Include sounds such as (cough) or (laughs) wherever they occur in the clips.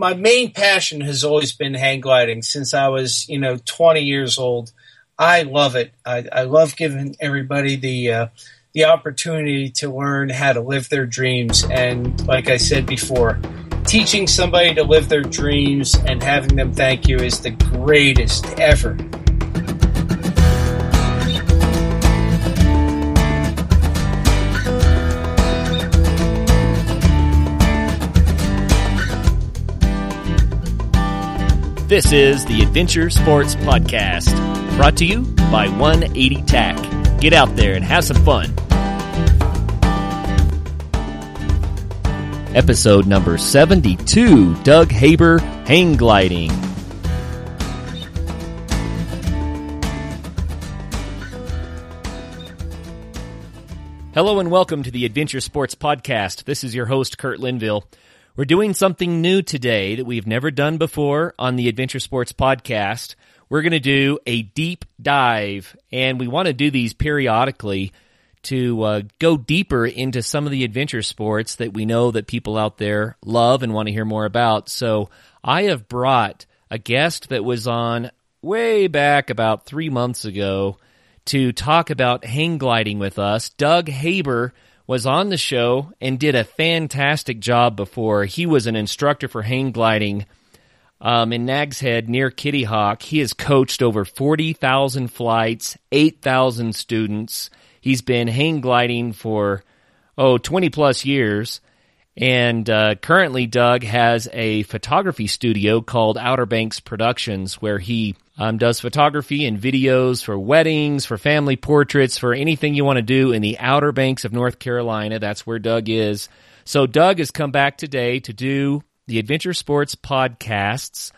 my main passion has always been hang gliding since I was, you know, 20 years old. I love it. I, I love giving everybody the uh, the opportunity to learn how to live their dreams. And like I said before, teaching somebody to live their dreams and having them thank you is the greatest ever. This is the Adventure Sports Podcast, brought to you by 180 TAC. Get out there and have some fun. Episode number 72 Doug Haber Hang Gliding. Hello and welcome to the Adventure Sports Podcast. This is your host, Kurt Linville. We're doing something new today that we've never done before on the Adventure Sports Podcast. We're going to do a deep dive, and we want to do these periodically to uh, go deeper into some of the adventure sports that we know that people out there love and want to hear more about. So I have brought a guest that was on way back about three months ago to talk about hang gliding with us. Doug Haber was on the show and did a fantastic job before. He was an instructor for hang gliding um, in Nags Head near Kitty Hawk. He has coached over 40,000 flights, 8,000 students. He's been hang gliding for, oh, 20 plus years. And uh, currently, Doug has a photography studio called Outer Banks Productions where he um, does photography and videos for weddings, for family portraits, for anything you want to do in the Outer Banks of North Carolina. That's where Doug is. So Doug has come back today to do the Adventure Sports Podcast's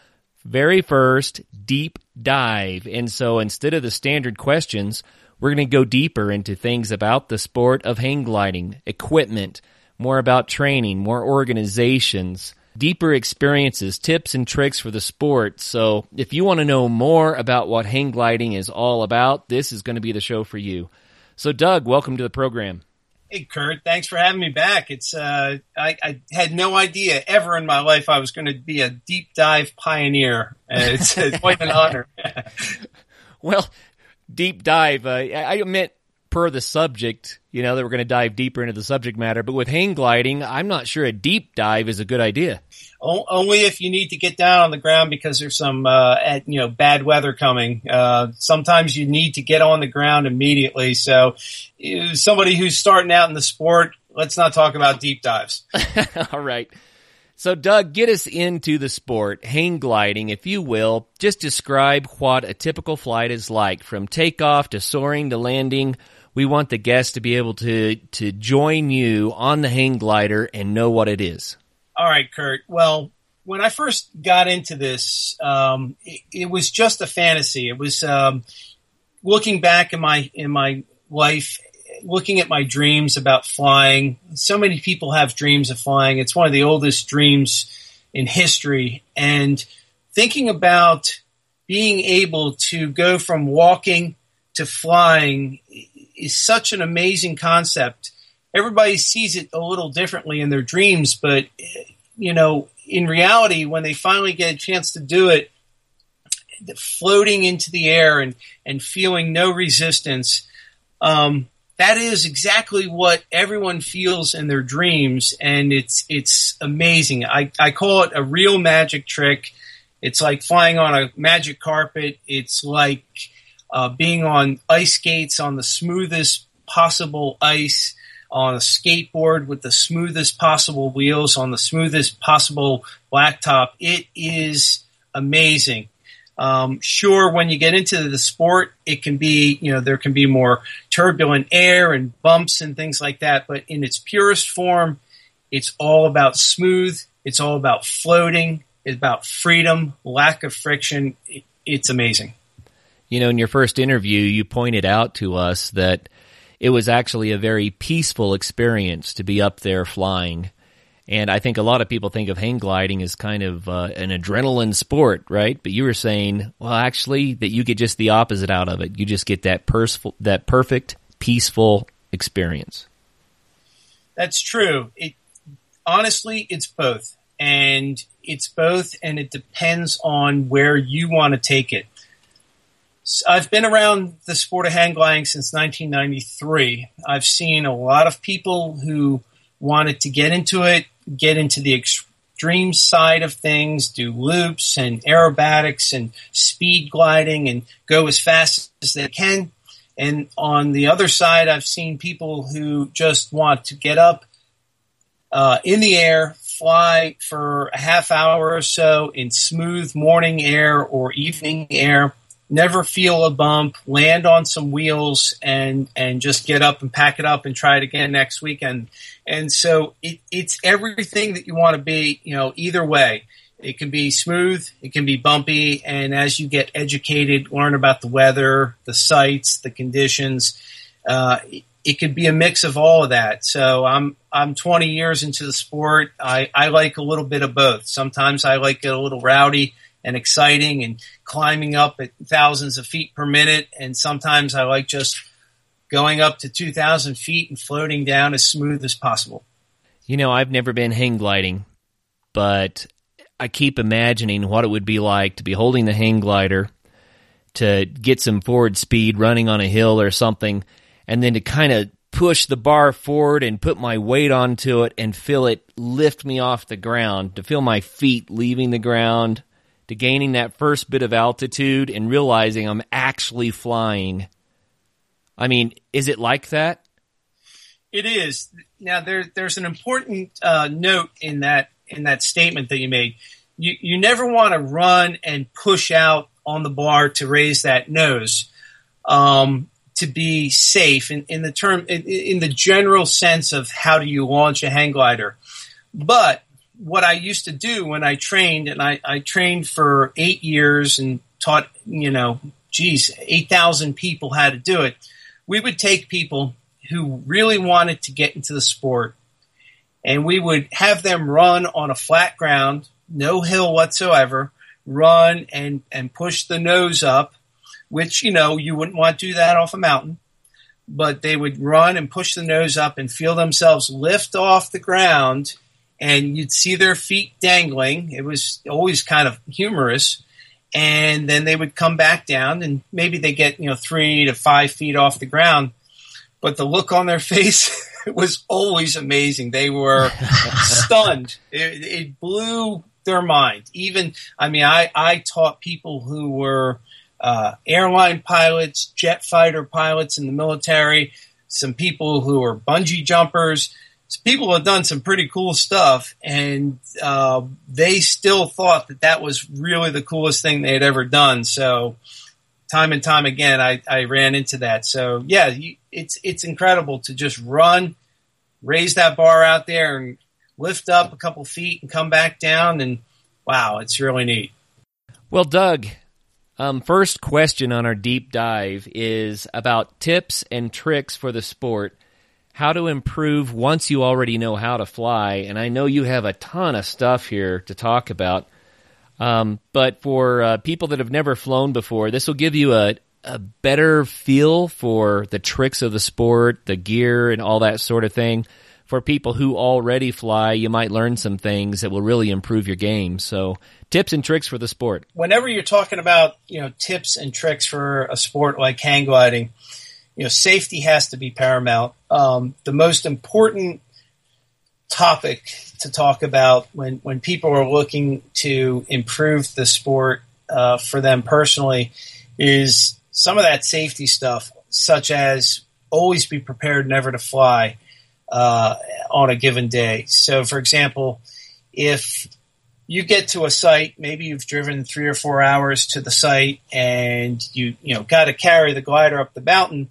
very first deep dive. And so instead of the standard questions, we're going to go deeper into things about the sport of hang gliding, equipment, more about training, more organizations, deeper experiences, tips and tricks for the sport. So if you want to know more about what hang gliding is all about, this is going to be the show for you. So Doug, welcome to the program. Hey Kurt, thanks for having me back. It's uh, I, I, had no idea ever in my life I was going to be a deep dive pioneer. Uh, it's, it's (laughs) quite an honor. well, deep dive. Uh, I meant per the subject, you know, that we're going to dive deeper into the subject matter. But with hang gliding, I'm not sure a deep dive is a good idea. Only if you need to get down on the ground because there's some, uh, at, you know, bad weather coming. Uh, sometimes you need to get on the ground immediately. So, uh, somebody who's starting out in the sport, let's not talk about deep dives. (laughs) All right. So, Doug, get us into the sport, hang gliding, if you will. Just describe what a typical flight is like from takeoff to soaring to landing we want the guests to be able to to join you on the hang glider and know what it is. All right, Kurt. Well, when I first got into this, um, it, it, was just a fantasy. It was um, looking back in my in my life, looking at my dreams about flying. So many people have dreams of flying. It's one of the oldest dreams in history, and thinking about being able to go from walking to flying is such an amazing concept. Everybody sees it a little differently in their dreams, but you know, in reality, when they finally get a chance to do it, floating into the air and and feeling no resistance, um, that is exactly what everyone feels in their dreams, and it's it's amazing. I I call it a real magic trick. It's like flying on a magic carpet. It's like uh, being on ice skates on the smoothest possible ice, on a skateboard with the smoothest possible wheels, on the smoothest possible blacktop. It is amazing. Um, sure, when you get into the sport, it can be, you know, there can be more turbulent air and bumps and things like that. But in its purest form, it's all about smooth. It's all about floating. It's about freedom, lack of friction. It, it's amazing. You know, in your first interview, you pointed out to us that it was actually a very peaceful experience to be up there flying. And I think a lot of people think of hang gliding as kind of uh, an adrenaline sport, right? But you were saying, well, actually, that you get just the opposite out of it. You just get that persful, that perfect, peaceful experience. That's true. It honestly, it's both. and it's both, and it depends on where you want to take it. I've been around the sport of hang gliding since 1993. I've seen a lot of people who wanted to get into it, get into the extreme side of things, do loops and aerobatics and speed gliding and go as fast as they can. And on the other side, I've seen people who just want to get up uh, in the air, fly for a half hour or so in smooth morning air or evening air, never feel a bump, land on some wheels and, and just get up and pack it up and try it again next weekend. And so it, it's everything that you want to be, you know, either way. It can be smooth, it can be bumpy, and as you get educated, learn about the weather, the sites, the conditions, uh, it could be a mix of all of that. So I'm I'm 20 years into the sport. I, I like a little bit of both. Sometimes I like it a little rowdy and exciting and climbing up at thousands of feet per minute, and sometimes I like just going up to 2,000 feet and floating down as smooth as possible. You know, I've never been hang gliding, but I keep imagining what it would be like to be holding the hang glider to get some forward speed running on a hill or something and then to kind of push the bar forward and put my weight onto it and feel it lift me off the ground, to feel my feet leaving the ground, to gaining that first bit of altitude and realizing I'm actually flying. I mean, is it like that? It is. Now there, there's an important uh, note in that in that statement that you made. You you never want to run and push out on the bar to raise that nose. Um, to be safe in, in the term in, in, the general sense of how do you launch a hang glider. But what I used to do when I trained, and I, I trained for eight years and taught, you know, geez, eight thousand people how to do it. We would take people who really wanted to get into the sport, and we would have them run on a flat ground, no hill whatsoever, run and and push the nose up which, you know, you wouldn't want to do that off a mountain, but they would run and push the nose up and feel themselves lift off the ground and you'd see their feet dangling. It was always kind of humorous. And then they would come back down and maybe they get, you know, three to five feet off the ground. But the look on their (laughs) face was always amazing. They were (laughs) stunned. It, it blew their mind. Even, I mean, I, I taught people who were, uh, airline pilots, jet fighter pilots in the military, some people who were bungee jumpers. People have done some pretty cool stuff, and uh, they still thought that that was really the coolest thing they had ever done. So, time and time again, I, I ran into that. So, yeah, it's it's incredible to just run, raise that bar out there, and lift up a couple feet and come back down, and wow, it's really neat. Well, Doug, um, first question on our deep dive is about tips and tricks for the sport. How to improve once you already know how to fly. And I know you have a ton of stuff here to talk about. Um, but for uh, people that have never flown before, this will give you a, a better feel for the tricks of the sport, the gear, and all that sort of thing for people who already fly, you might learn some things that will really improve your game. So, tips and tricks for the sport. Whenever you're talking about, you know, tips and tricks for a sport like hang gliding, you know, safety has to be paramount. Um, the most important topic to talk about when, when people are looking to improve the sport uh, for them personally is some of that safety stuff, such as always be prepared never to fly uh, on a given day. So, for example, if you get to a site, maybe you've driven three or four hours to the site, and you you know got to carry the glider up the mountain,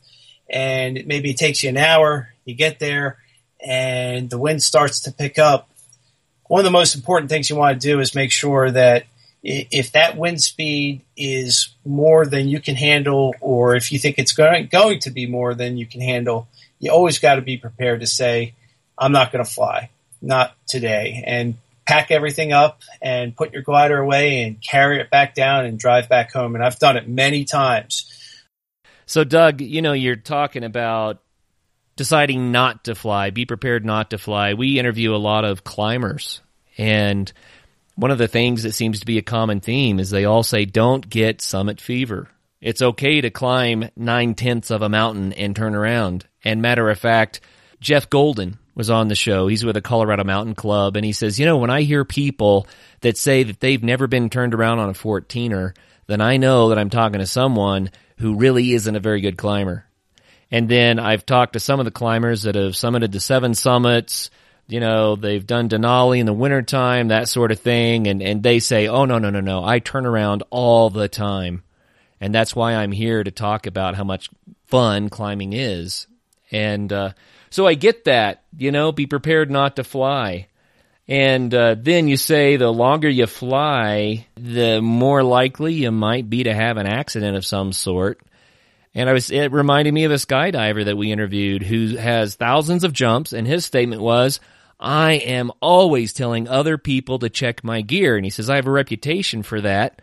and maybe it takes you an hour. You get there, and the wind starts to pick up. One of the most important things you want to do is make sure that if that wind speed is more than you can handle, or if you think it's going, going to be more than you can handle, you always got to be prepared to say, I'm not going to fly, not today, and pack everything up and put your glider away and carry it back down and drive back home. And I've done it many times. So, Doug, you know, you're talking about deciding not to fly, be prepared not to fly. We interview a lot of climbers And one of the things that seems to be a common theme is they all say, don't get summit fever. It's okay to climb nine tenths of a mountain and turn around. And matter of fact, Jeff Golden was on the show. He's with the Colorado Mountain Club, and he says, you know, when I hear people that say that they've never been turned around on a 14er, then I know that I'm talking to someone who really isn't a very good climber. And then I've talked to some of the climbers that have summited the seven summits. You know, they've done Denali in the wintertime, that sort of thing. And, and they say, oh, no, no, no, no. I turn around all the time. And that's why I'm here to talk about how much fun climbing is. And, uh, so I get that, you know, be prepared not to fly. And uh, then you say the longer you fly, the more likely you might be to have an accident of some sort. And I was, it reminded me of a skydiver that we interviewed who has thousands of jumps, and his statement was, I am always telling other people to check my gear. And he says, I have a reputation for that.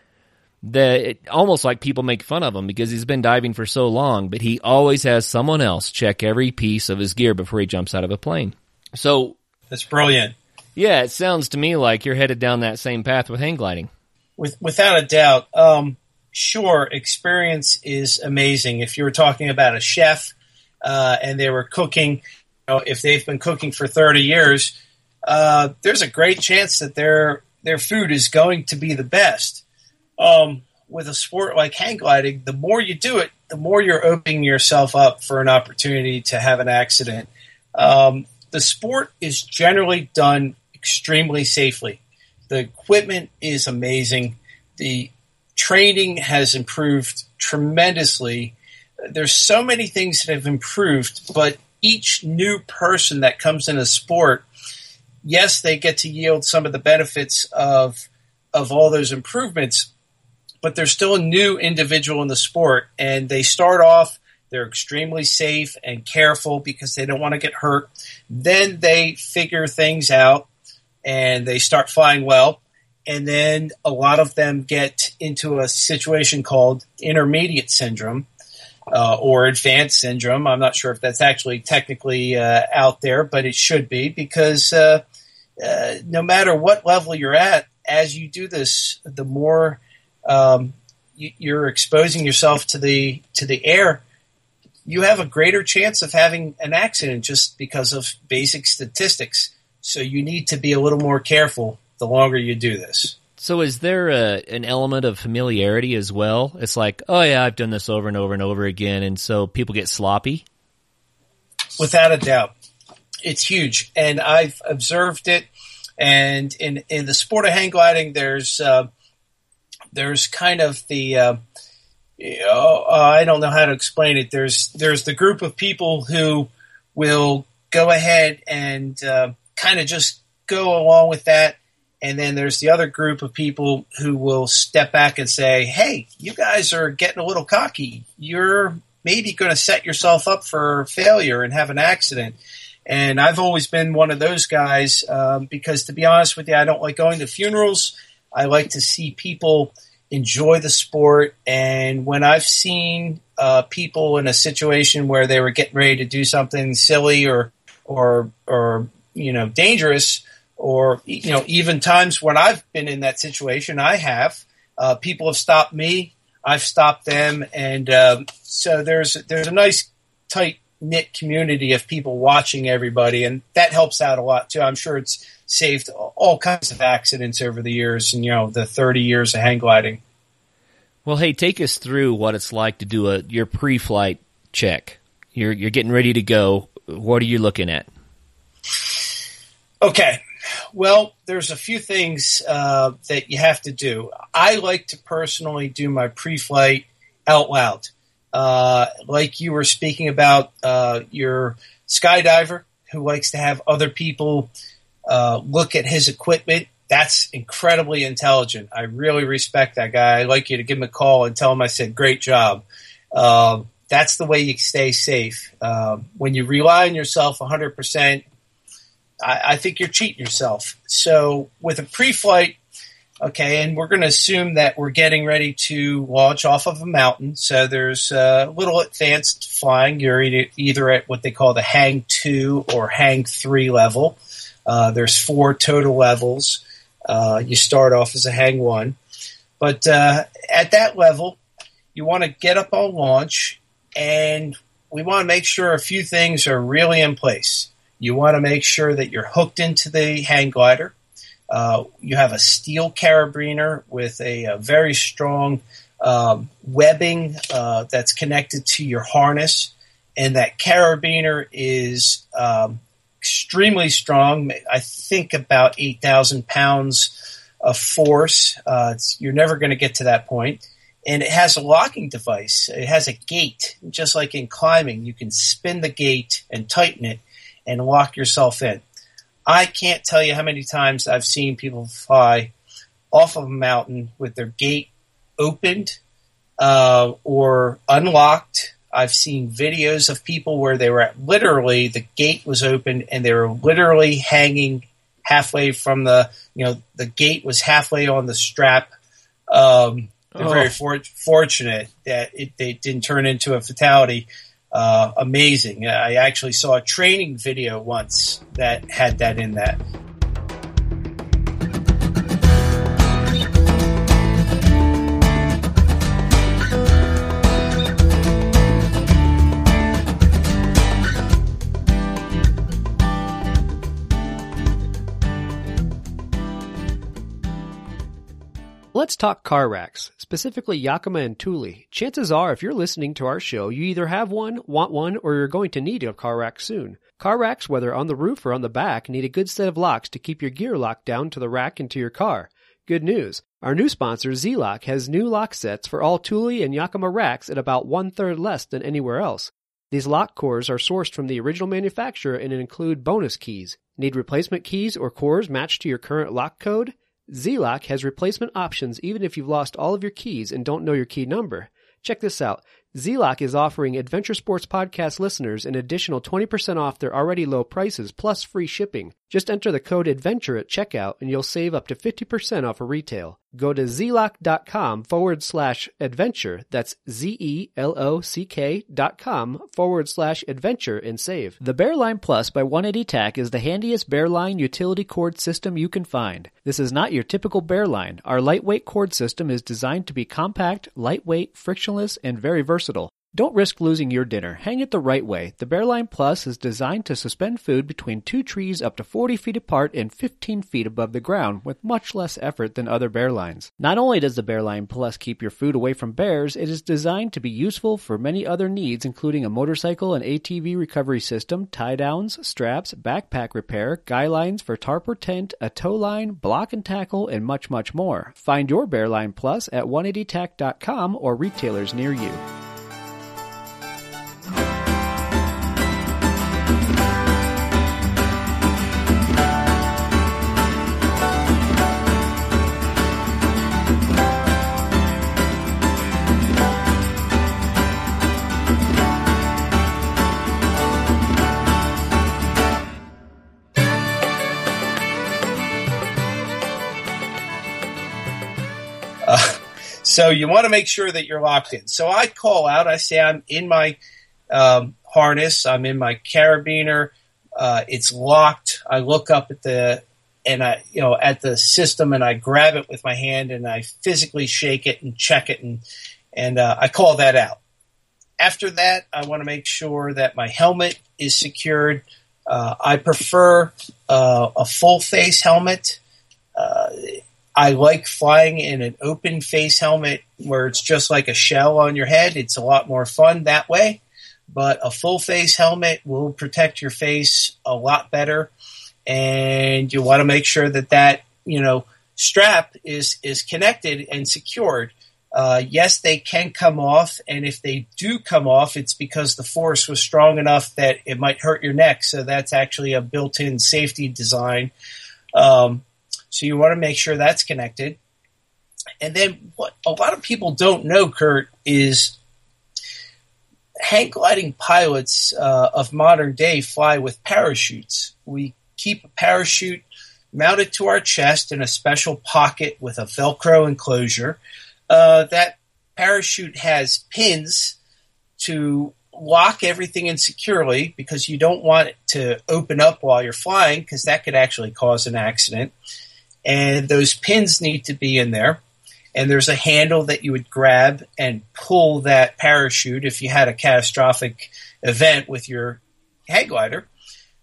That it, almost like people make fun of him because he's been diving for so long, but he always has someone else check every piece of his gear before he jumps out of a plane. So that's brilliant. Yeah, it sounds to me like you're headed down that same path with hang gliding. With, without a doubt. Um, sure, experience is amazing. If you were talking about a chef uh, and they were cooking, you know, if they've been cooking for 30 years, uh, there's a great chance that their their food is going to be the best. Um, with a sport like hang gliding, the more you do it, the more you're opening yourself up for an opportunity to have an accident. Um, the sport is generally done extremely safely. The equipment is amazing. The training has improved tremendously. There's so many things that have improved, but each new person that comes in a sport, yes, they get to yield some of the benefits of of all those improvements, but they're still a new individual in the sport and they start off they're extremely safe and careful because they don't want to get hurt. Then they figure things out and they start flying well. And then a lot of them get into a situation called intermediate syndrome uh, or advanced syndrome. I'm not sure if that's actually technically uh, out there, but it should be because uh, uh no matter what level you're at, as you do this, the more um, you're exposing yourself to the to the air, you have a greater chance of having an accident just because of basic statistics. So you need to be a little more careful the longer you do this. So is there a, an element of familiarity as well? It's like, oh yeah, I've done this over and over and over again, and so people get sloppy. Without a doubt, it's huge, and I've observed it. And in in the sport of hang gliding, there's uh, there's kind of the uh, you know, uh, I don't know how to explain it. There's there's the group of people who will go ahead and uh, kind of just go along with that. And then there's the other group of people who will step back and say, Hey, you guys are getting a little cocky. You're maybe going to set yourself up for failure and have an accident. And I've always been one of those guys um, because, to be honest with you, I don't like going to funerals. I like to see people enjoy the sport. And when I've seen uh, people in a situation where they were getting ready to do something silly or or or you know, dangerous or, you know, even times when I've been in that situation, I have, uh, people have stopped me. I've stopped them. And, um, so there's, there's a nice tight knit community of people watching everybody. And that helps out a lot too. I'm sure it's saved all kinds of accidents over the years and, you know, the 30 years of hang gliding. Well, hey, take us through what it's like to do a your pre-flight check. You're you're getting ready to go. What are you looking at? Okay. Well, there's a few things uh, that you have to do. I like to personally do my pre-flight out loud. Uh, like you were speaking about uh, your skydiver who likes to have other people uh, look at his equipment. That's incredibly intelligent. I really respect that guy. I'd like you to give him a call and tell him I said, great job. Uh, that's the way you stay safe. Uh, when you rely on yourself 100%, I, I think you're cheating yourself. So with a pre-flight, okay, and we're going to assume that we're getting ready to launch off of a mountain. So there's a little advanced flying. You're either at what they call the hang two or hang three level. Uh, there's four total levels. Uh, you start off as a hang one, but uh, at that level, you want to get up on launch, and we want to make sure a few things are really in place. You want to make sure that you're hooked into the hang glider. Uh, you have a steel carabiner with a, a very strong um, webbing uh, that's connected to your harness, and that carabiner is um, extremely strong. I think about eight thousand pounds of force. Uh, you're never going to get to that point. And it has a locking device. It has a gate, just like in climbing. You can spin the gate and tighten it and lock yourself in. I can't tell you how many times I've seen people fly off of a mountain with their gate opened uh, or unlocked. I've seen videos of people where they were at literally the gate was open and they were literally hanging halfway from the you know the gate was halfway on the strap. Um, they're oh. very for- fortunate that it they didn't turn into a fatality. Uh, amazing. I actually saw a training video once that had that in that. Let's talk car racks, specifically Yakima and Thule. Chances are, if you're listening to our show, you either have one, want one, or you're going to need a car rack soon. Car racks, whether on the roof or on the back, need a good set of locks to keep your gear locked down to the rack and to your car. Good news. Our new sponsor, Z-Lock, has new lock sets for all Thule and Yakima racks at about one third less than anywhere else. These lock cores are sourced from the original manufacturer and include bonus keys. Need replacement keys or cores matched to your current lock code? Z-Lock has replacement options even if you've lost all of your keys and don't know your key number. Check this out. Z-Lock is offering Adventure Sports Podcast listeners an additional 20% off their already low prices plus free shipping. Just enter the code ADVENTURE at checkout and you'll save up to 50% off a of retail. Go to zelock.com forward slash adventure. That's Z-E-L-O-C-K dot com forward slash adventure and save. The Bearline Plus by 180 TAC is the handiest Bearline utility cord system you can find. This is not your typical Bearline. Our lightweight cord system is designed to be compact, lightweight, frictionless, and very versatile. Don't risk losing your dinner. Hang it the right way. The Bearline Plus is designed to suspend food between two trees up to 40 feet apart and 15 feet above the ground with much less effort than other Bearlines. Not only does the Bearline Plus keep your food away from bears, it is designed to be useful for many other needs including a motorcycle and ATV recovery system, tie downs, straps, backpack repair, guy lines for tarp or tent, a tow line, block and tackle, and much, much more. Find your Bearline Plus at 180tac.com or retailers near you. So you want to make sure that you're locked in. So I call out. I say I'm in my um, harness. I'm in my carabiner. Uh, it's locked. I look up at the and I you know at the system and I grab it with my hand and I physically shake it and check it and and uh, I call that out. After that, I want to make sure that my helmet is secured. Uh, I prefer uh, a full face helmet. I like flying in an open face helmet where it's just like a shell on your head. It's a lot more fun that way. But a full face helmet will protect your face a lot better. And you want to make sure that that, you know, strap is, is connected and secured. Uh, yes, they can come off, and if they do come off, it's because the force was strong enough that it might hurt your neck. So that's actually a built-in safety design. Um, so you want to make sure that's connected. And then what a lot of people don't know, Kurt, is hang gliding pilots uh, of modern day fly with parachutes. We keep a parachute mounted to our chest in a special pocket with a Velcro enclosure. Uh, that parachute has pins to lock everything in securely because you don't want it to open up while you're flying because that could actually cause an accident. And those pins need to be in there. And there's a handle that you would grab and pull that parachute if you had a catastrophic event with your hang glider.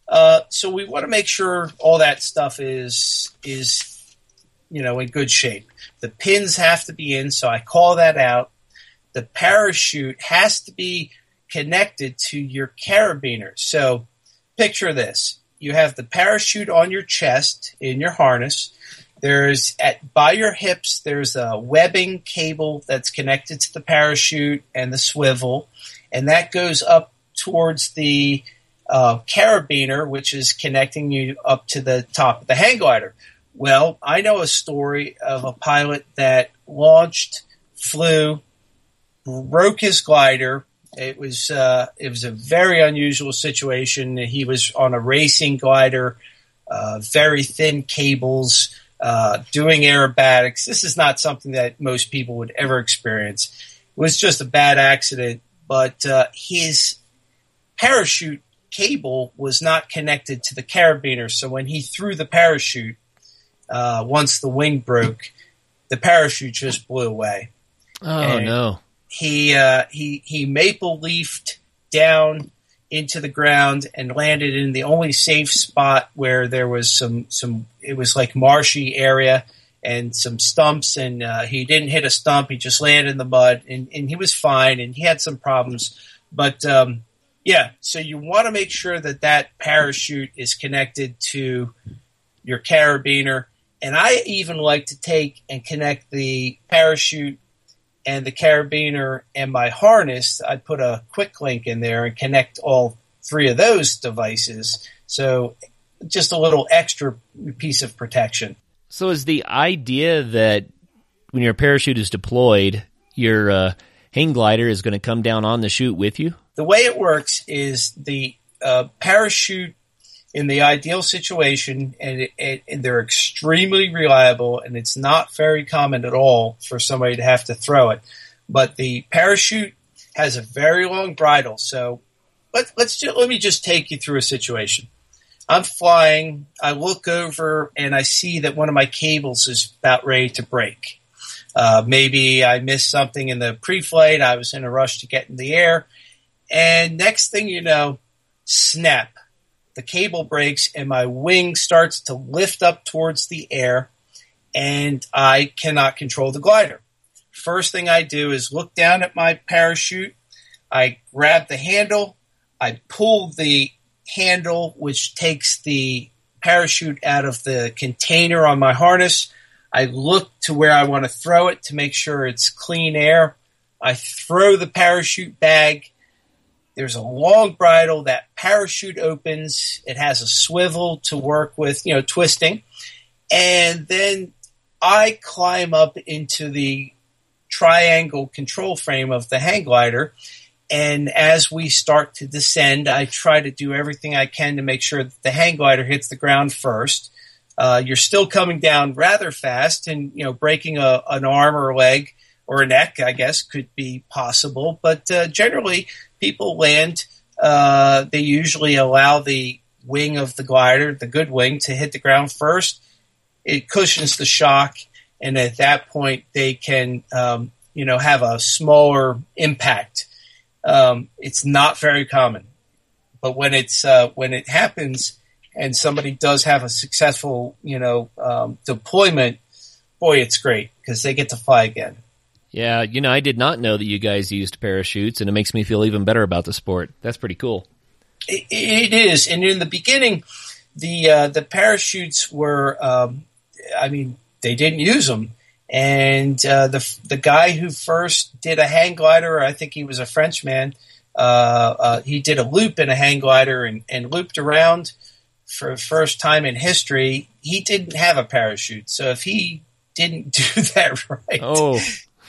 Uh, so we want to make sure all that stuff is is you know in good shape. The pins have to be in, so I call that out. The parachute has to be connected to your carabiner. So picture this. You have the parachute on your chest in your harness. There's at by your hips there's a webbing cable that's connected to the parachute and the swivel and that goes up towards the uh, carabiner, which is connecting you up to the top of the hang glider. Well, I know a story of a pilot that launched, flew, broke his glider. It was uh, it was a very unusual situation. He was on a racing glider, uh, very thin cables, uh, doing aerobatics. This is not something that most people would ever experience. It was just a bad accident, but uh, his parachute cable was not connected to the carabiner. So when he threw the parachute, uh, once the wing broke, the parachute just blew away. Oh and no! He uh, he he maple leafed down into the ground and landed in the only safe spot where there was some some. It was like marshy area and some stumps, and uh, he didn't hit a stump. He just landed in the mud, and, and he was fine. And he had some problems, but um, yeah, so you want to make sure that that parachute is connected to your carabiner. And I even like to take and connect the parachute and the carabiner and my harness. I'd put a quick link in there and connect all three of those devices. So just a little extra piece of protection. So is the idea that when your parachute is deployed, your uh, hang glider is going to come down on the chute with you? The way it works is the uh, parachute in the ideal situation, and, it, it, and, they're extremely reliable, and it's not very common at all for somebody to have to throw it. But the parachute has a very long bridle, so let, let's let me just take you through a situation. I'm flying. I look over and I see that one of my cables is about ready to break. Uh, maybe I missed something in the pre-flight. I was in a rush to get in the air. And next thing you know, snap. The cable breaks and my wing starts to lift up towards the air and I cannot control the glider. First thing I do is look down at my parachute. I grab the handle. I pull the handle, which takes the parachute out of the container on my harness. I look to where I want to throw it to make sure it's clean air. I throw the parachute bag. There's a long bridle. That parachute opens. It has a swivel to work with, you know, twisting. And then I climb up into the triangle control frame of the hang glider. And as we start to descend, I try to do everything I can to make sure that the hang glider hits the ground first. Uh, you're still coming down rather fast, and you know breaking a, an arm or a leg or a neck, I guess, could be possible. But uh, generally, people land. Uh, they usually allow the wing of the glider, the good wing, to hit the ground first. It cushions the shock, and at that point, they can um, you know have a smaller impact. Um, it's not very common, but when it's uh, when it happens and somebody does have a successful, you know, um, deployment, boy, it's great because they get to fly again. Yeah, you know, I did not know that you guys used parachutes, and it makes me feel even better about the sport. That's pretty cool. it, it is, and in the beginning, the uh, the parachutes were, um, I mean, they didn't use them, and uh, the the guy who first did a hang glider, I think he was a Frenchman. Uh, uh he did a loop in a hang glider and, and looped around for the first time in history, he didn't have a parachute. So if he didn't (laughs) do that right, oh.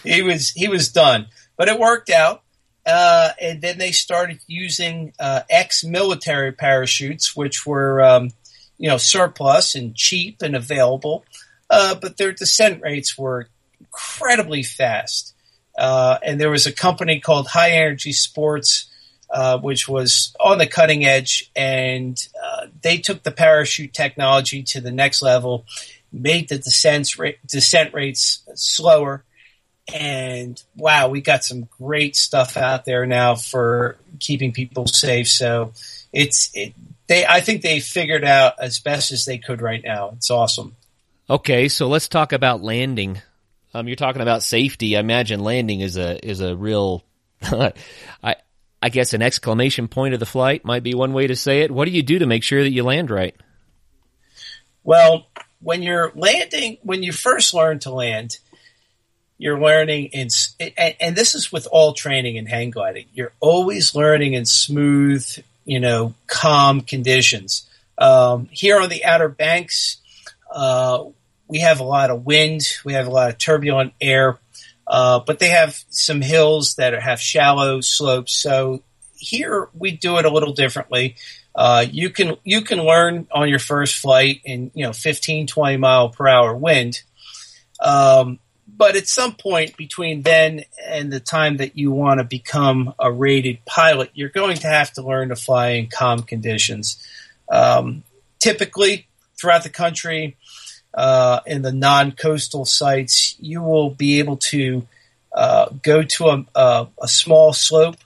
He was he was done. But it worked out. Uh, and then they started using uh, ex-military parachutes, which were um, you know surplus and cheap and available, uh, but their descent rates were incredibly fast. Uh, and there was a company called High Energy Sports uh, which was on the cutting edge, and uh, they took the parachute technology to the next level, made the descent descent rates slower, and wow, we got some great stuff out there now for keeping people safe. So it's it, they. I think they figured out as best as they could right now. It's awesome. Okay, so let's talk about landing. Um, you're talking about safety. I imagine landing is a is a real, (laughs) I I guess an exclamation point of the flight might be one way to say it. What do you do to make sure that you land right? Well, when you're landing, when you first learn to land, you're learning in, and this is with all training in hang gliding. You're always learning in smooth, you know, calm conditions. Um, here on the Outer Banks, uh, we have a lot of wind, we have a lot of turbulent air, uh, but they have some hills that have shallow slopes. So here we do it a little differently. Uh, you can you can learn on your first flight in you know 15 20 mile per hour wind um, but at some point between then and the time that you want to become a rated pilot you're going to have to learn to fly in calm conditions. Um, typically throughout the country uh, in the non-coastal sites you will be able to uh, go to a, a, a small slope.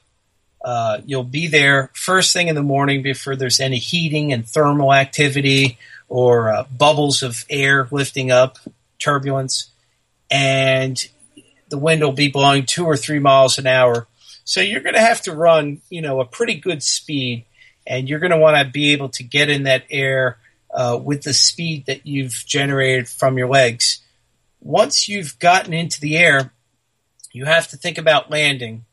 Uh, you'll be there first thing in the morning before there's any heating and thermal activity or uh, bubbles of air lifting up, turbulence, and the wind will be blowing two or three miles an hour. So you're going to have to run, you know, a pretty good speed, and you're going to want to be able to get in that air uh, with the speed that you've generated from your legs. Once you've gotten into the air, you have to think about landing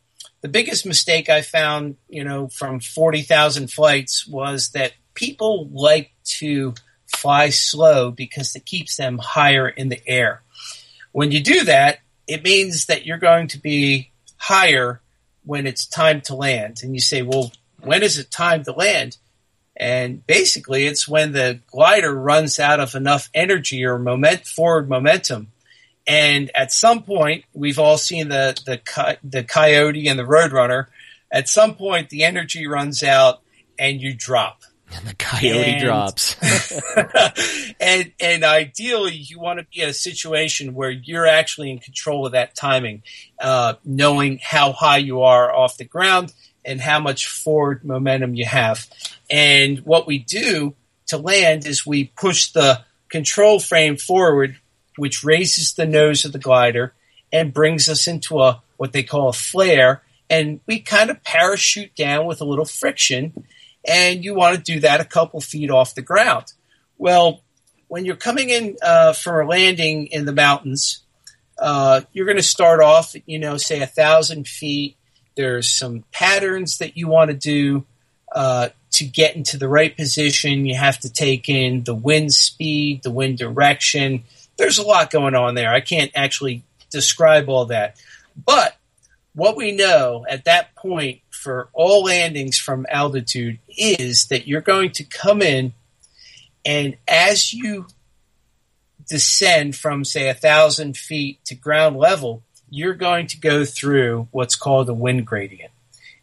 the biggest mistake I found, you know, from 40,000 flights was that people like to fly slow because it keeps them higher in the air. When you do that, it means that you're going to be higher when it's time to land. And you say, well, when is it time to land? And basically, it's when the glider runs out of enough energy or moment, forward momentum and at some point, we've all seen the the the coyote and the roadrunner. At some point, the energy runs out, and you drop. And the coyote and, drops. (laughs) (laughs) and and ideally, you want to be in a situation where you're actually in control of that timing, uh, knowing how high you are off the ground and how much forward momentum you have. And what we do to land is we push the control frame forward which raises the nose of the glider and brings us into a what they call a flare. And we kind of parachute down with a little friction. And you want to do that a couple feet off the ground. Well, when you're coming in uh, for a landing in the mountains, uh, you're going to start off, you know, say a thousand feet. There's some patterns that you want to do uh, to get into the right position. You have to take in the wind speed, the wind direction, there's a lot going on there. I can't actually describe all that. But what we know at that point for all landings from altitude is that you're going to come in and as you descend from say a thousand feet to ground level, you're going to go through what's called a wind gradient.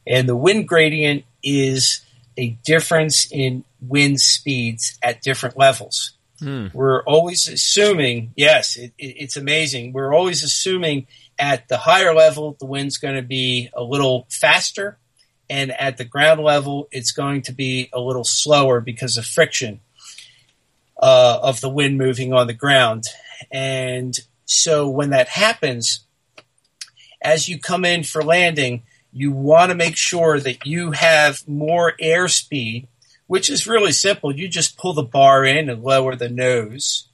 And the wind gradient is a difference in wind speeds at different levels. Hmm. We're always assuming, yes, it, it, it's amazing. We're always assuming at the higher level, the wind's going to be a little faster. And at the ground level, it's going to be a little slower because of friction uh, of the wind moving on the ground. And so when that happens, as you come in for landing, you want to make sure that you have more airspeed which is really simple. You just pull the bar in and lower the nose,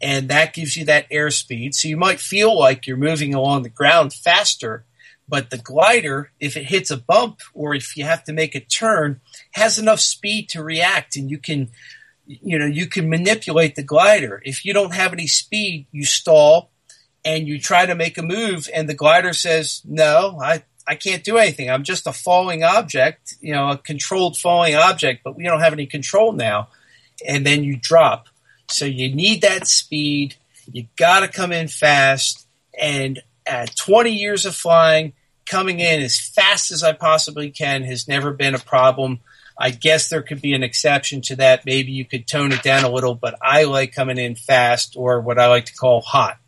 and that gives you that airspeed. So you might feel like you're moving along the ground faster, but the glider, if it hits a bump or if you have to make a turn, has enough speed to react, and you can, you know, you can manipulate the glider. If you don't have any speed, you stall and you try to make a move, and the glider says, "No, I I can't do anything. I'm just a falling object, you know, a controlled falling object, but we don't have any control now. And then you drop. So you need that speed. You got to come in fast. And at 20 years of flying, coming in as fast as I possibly can has never been a problem. I guess there could be an exception to that. Maybe you could tone it down a little, but I like coming in fast or what I like to call hot.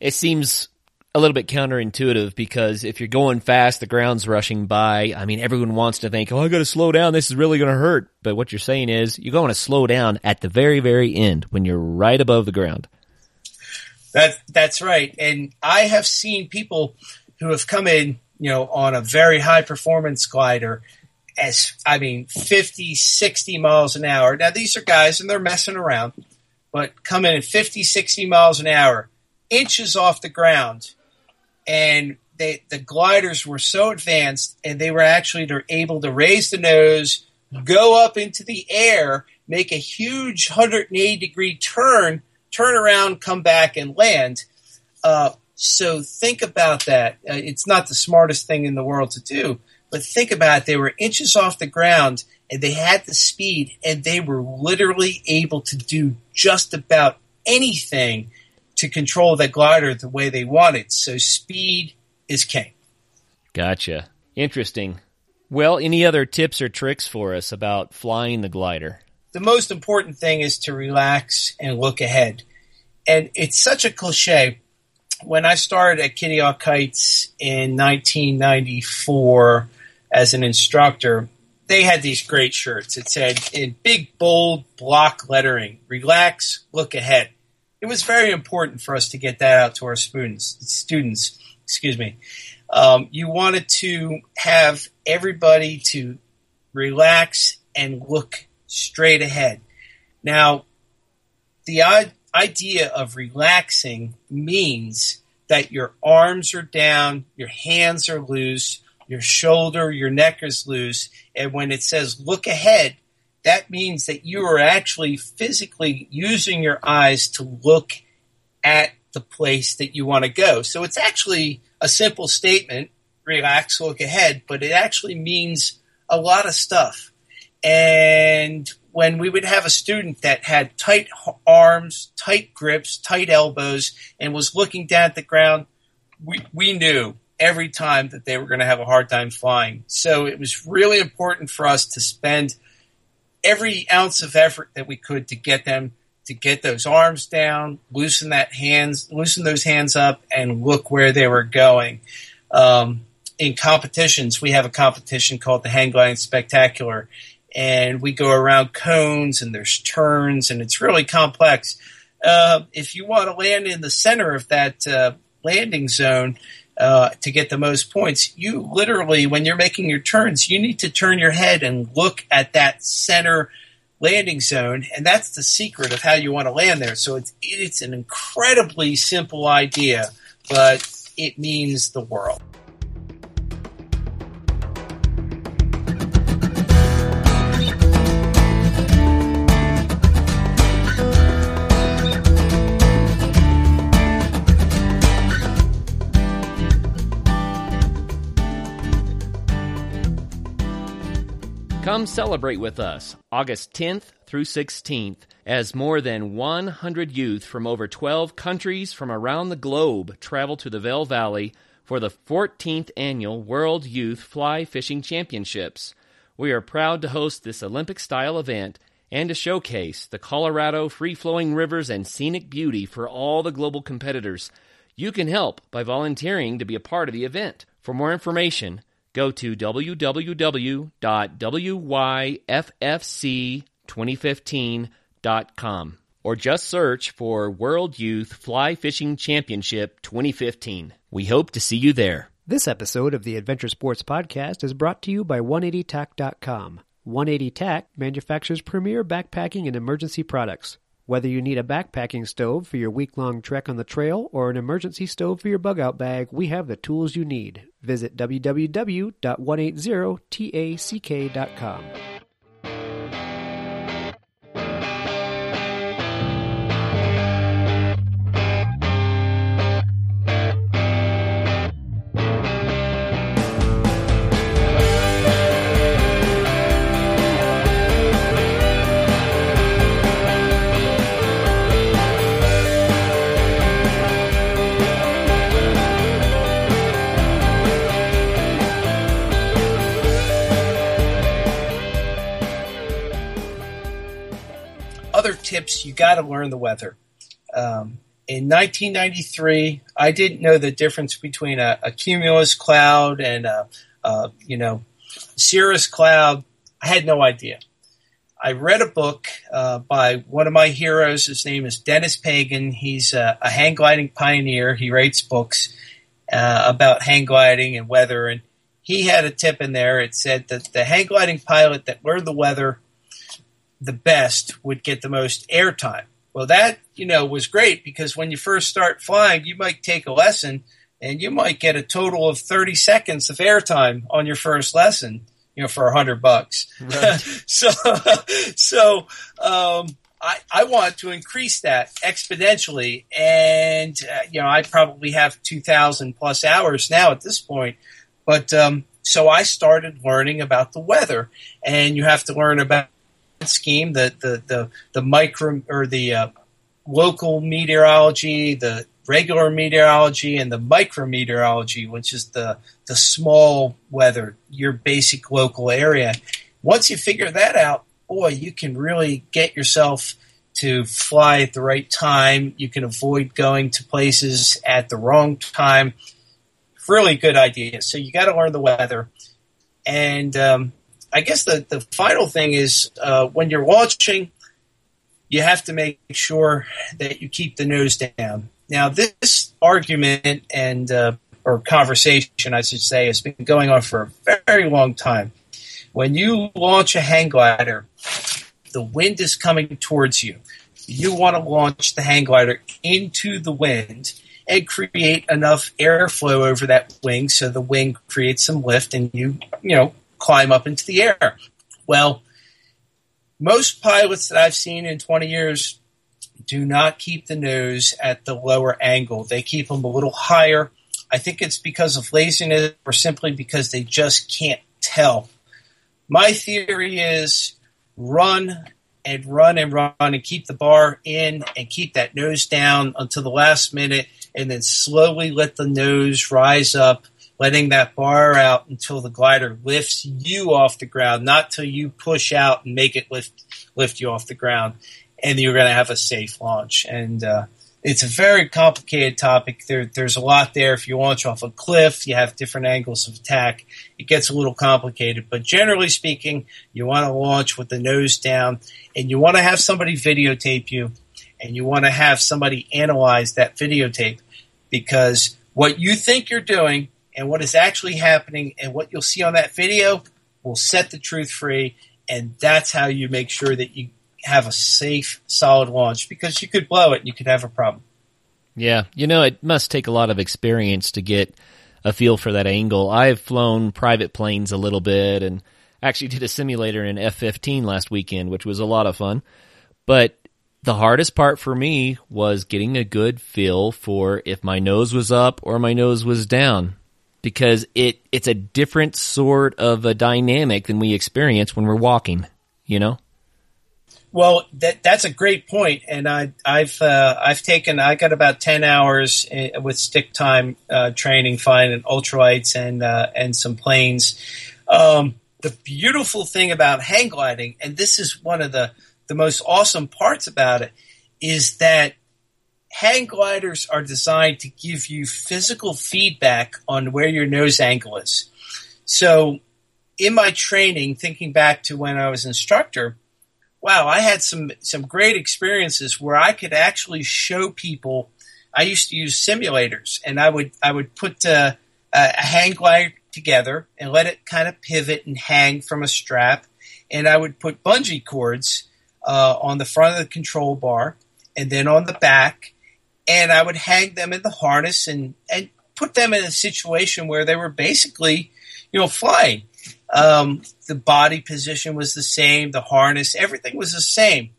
It seems a little bit counterintuitive because if you're going fast, the ground's rushing by. I mean, everyone wants to think, oh, I got to slow down. This is really going to hurt. But what you're saying is you're going to slow down at the very, very end when you're right above the ground. That that's right. And I have seen people who have come in, you know, on a very high performance glider as I mean 50, 60 miles an hour. Now these are guys and they're messing around, but come in at 50, 60 miles an hour, inches off the ground and they the gliders were so advanced and they were actually able to raise the nose, go up into the air, make a huge 180 degree turn, turn around, come back and land. Uh, so think about that. Uh, it's not the smartest thing in the world to do, but think about it. They were inches off the ground and they had the speed and they were literally able to do just about anything to control that glider the way they wanted. So speed is king. Gotcha. Interesting. Well, any other tips or tricks for us about flying the glider? The most important thing is to relax and look ahead. And it's such a cliche. When I started at Kitty Hawk Kites in 1994 as an instructor, they had these great shirts. It said in big, bold block lettering, relax, look ahead it was very important for us to get that out to our students. Students, excuse me. Um, you wanted to have everybody to relax and look straight ahead. Now, the idea of relaxing means that your arms are down, your hands are loose, your shoulder, your neck is loose, and when it says look ahead, that means that you are actually physically using your eyes to look at the place that you want to go. So it's actually a simple statement, relax, look ahead, but it actually means a lot of stuff. And when we would have a student that had tight arms, tight grips, tight elbows, and was looking down at the ground, we, we knew every time that they were going to have a hard time flying. So it was really important for us to spend every ounce of effort that we could to get them to get those arms down, loosen that hands, loosen those hands up, and look where they were going. Um, in competitions, we have a competition called the Hang Gliding Spectacular, and we go around cones and there's turns, and it's really complex. Uh, if you want to land in the center of that uh, landing zone, uh, to get the most points. You literally, when you're making your turns, you need to turn your head and look at that center landing zone, and that's the secret of how you want to land there. So it's it's an incredibly simple idea, but it means the world. Come celebrate with us August 10th through 16th as more than 100 youth from over 12 countries from around the globe travel to the Vail Valley for the 14th annual World Youth Fly Fishing Championships. We are proud to host this Olympic style event and to showcase the Colorado free flowing rivers and scenic beauty for all the global competitors. You can help by volunteering to be a part of the event. For more information, go to www.wyffc2015.com or just search for World Youth Fly Fishing Championship 2015. We hope to see you there. This episode of the Adventure Sports Podcast is brought to you by 180tac.com. 180 Tac manufactures premier backpacking and emergency products. Whether you need a backpacking stove for your week long trek on the trail or an emergency stove for your bug out bag, we have the tools you need. Visit www.180tac.com. tips, you got to learn the weather. Um, in 1993, I didn't know the difference between a, a cumulus cloud and a, a, you know cirrus cloud. I had no idea. I read a book uh, by one of my heroes. His name is Dennis Pagen. He's a, a hang gliding pioneer. He writes books uh, about hang gliding and weather. And he had a tip in there. It said that the hang gliding pilot that learned the weather the best would get the most airtime. Well, that, you know, was great because when you first start flying, you might take a lesson and you might get a total of 30 seconds of airtime on your first lesson, you know, for a hundred bucks. Right. (laughs) so, so, um, I, I want to increase that exponentially. And, uh, you know, I probably have 2000 plus hours now at this point. But, um, so I started learning about the weather and you have to learn about scheme, the the the, the micro or the uh, local meteorology, the regular meteorology, and the micrometeorology, which is the the small weather, your basic local area. Once you figure that out, boy, you can really get yourself to fly at the right time. You can avoid going to places at the wrong time. Really good idea. So you got to learn the weather, and um, I guess the, the final thing is uh, when you're watching, you have to make sure that you keep the nose down. Now, this argument and uh, or conversation, I should say, has been going on for a very long time. When you launch a hang glider, the wind is coming towards you. You want to launch the hang glider into the wind and create enough airflow over that wing so the wing creates some lift and you, you know, climb up into the air. Well, most pilots that I've seen in 20 years do not keep the nose at the lower angle. They keep them a little higher. I think it's because of laziness or simply because they just can't tell. My theory is run and run and run and keep the bar in and keep that nose down until the last minute and then slowly let the nose rise up letting that bar out until the glider lifts you off the ground, not till you push out and make it lift lift you off the ground, and you're going to have a safe launch. And uh, it's a very complicated topic. There, there's a lot there. If you launch off a cliff, you have different angles of attack. It gets a little complicated, but generally speaking, you want to launch with the nose down, and you want to have somebody videotape you, and you want to have somebody analyze that videotape because what you think you're doing and what is actually happening and what you'll see on that video will set the truth free. And that's how you make sure that you have a safe, solid launch because you could blow it and you could have a problem. Yeah. You know, it must take a lot of experience to get a feel for that angle. I've flown private planes a little bit and actually did a simulator in F 15 last weekend, which was a lot of fun. But the hardest part for me was getting a good feel for if my nose was up or my nose was down because it it's a different sort of a dynamic than we experience when we're walking. You know. Well, that that's a great point, and I, I've uh, I've taken I got about ten hours with stick time uh, training, flying and ultralights and uh, and some planes. Um, the beautiful thing about hang gliding, and this is one of the the most awesome parts about it, is that hang gliders are designed to give you physical feedback on where your nose angle is. So, in my training, thinking back to when I was instructor, wow, I had some some great experiences where I could actually show people. I used to use simulators, and I would I would put uh, a, a hang glider together and let it kind of pivot and hang from a strap, and I would put bungee cords uh, on the front of the control bar, and then on the back, and I would hang them in the harness and, and put them in a situation where they were basically, you know, flying. Um, the body position was the same, the harness, everything was the same.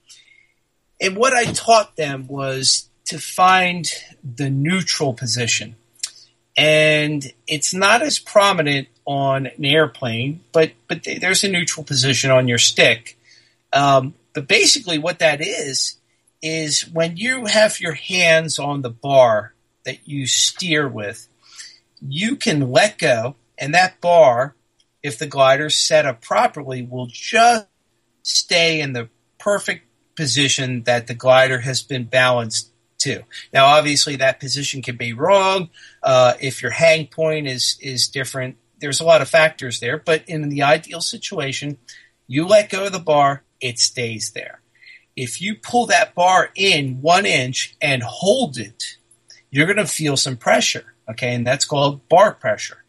And what I taught them was to find the neutral position. And it's not as prominent on an airplane, but but there's a neutral position on your stick. Um, but basically, what that is is when you have your hands on the bar that you steer with, you can let go, and that bar, if the glider's set up properly, will just stay in the perfect position that the glider has been balanced to. Now, obviously, that position can be wrong. Uh, if your hang point is is different, there's a lot of factors there. But in the ideal situation, you let go of the bar, it stays there. If you pull that bar in one inch and hold it, you're going to feel some pressure. Okay, and that's called bar pressure.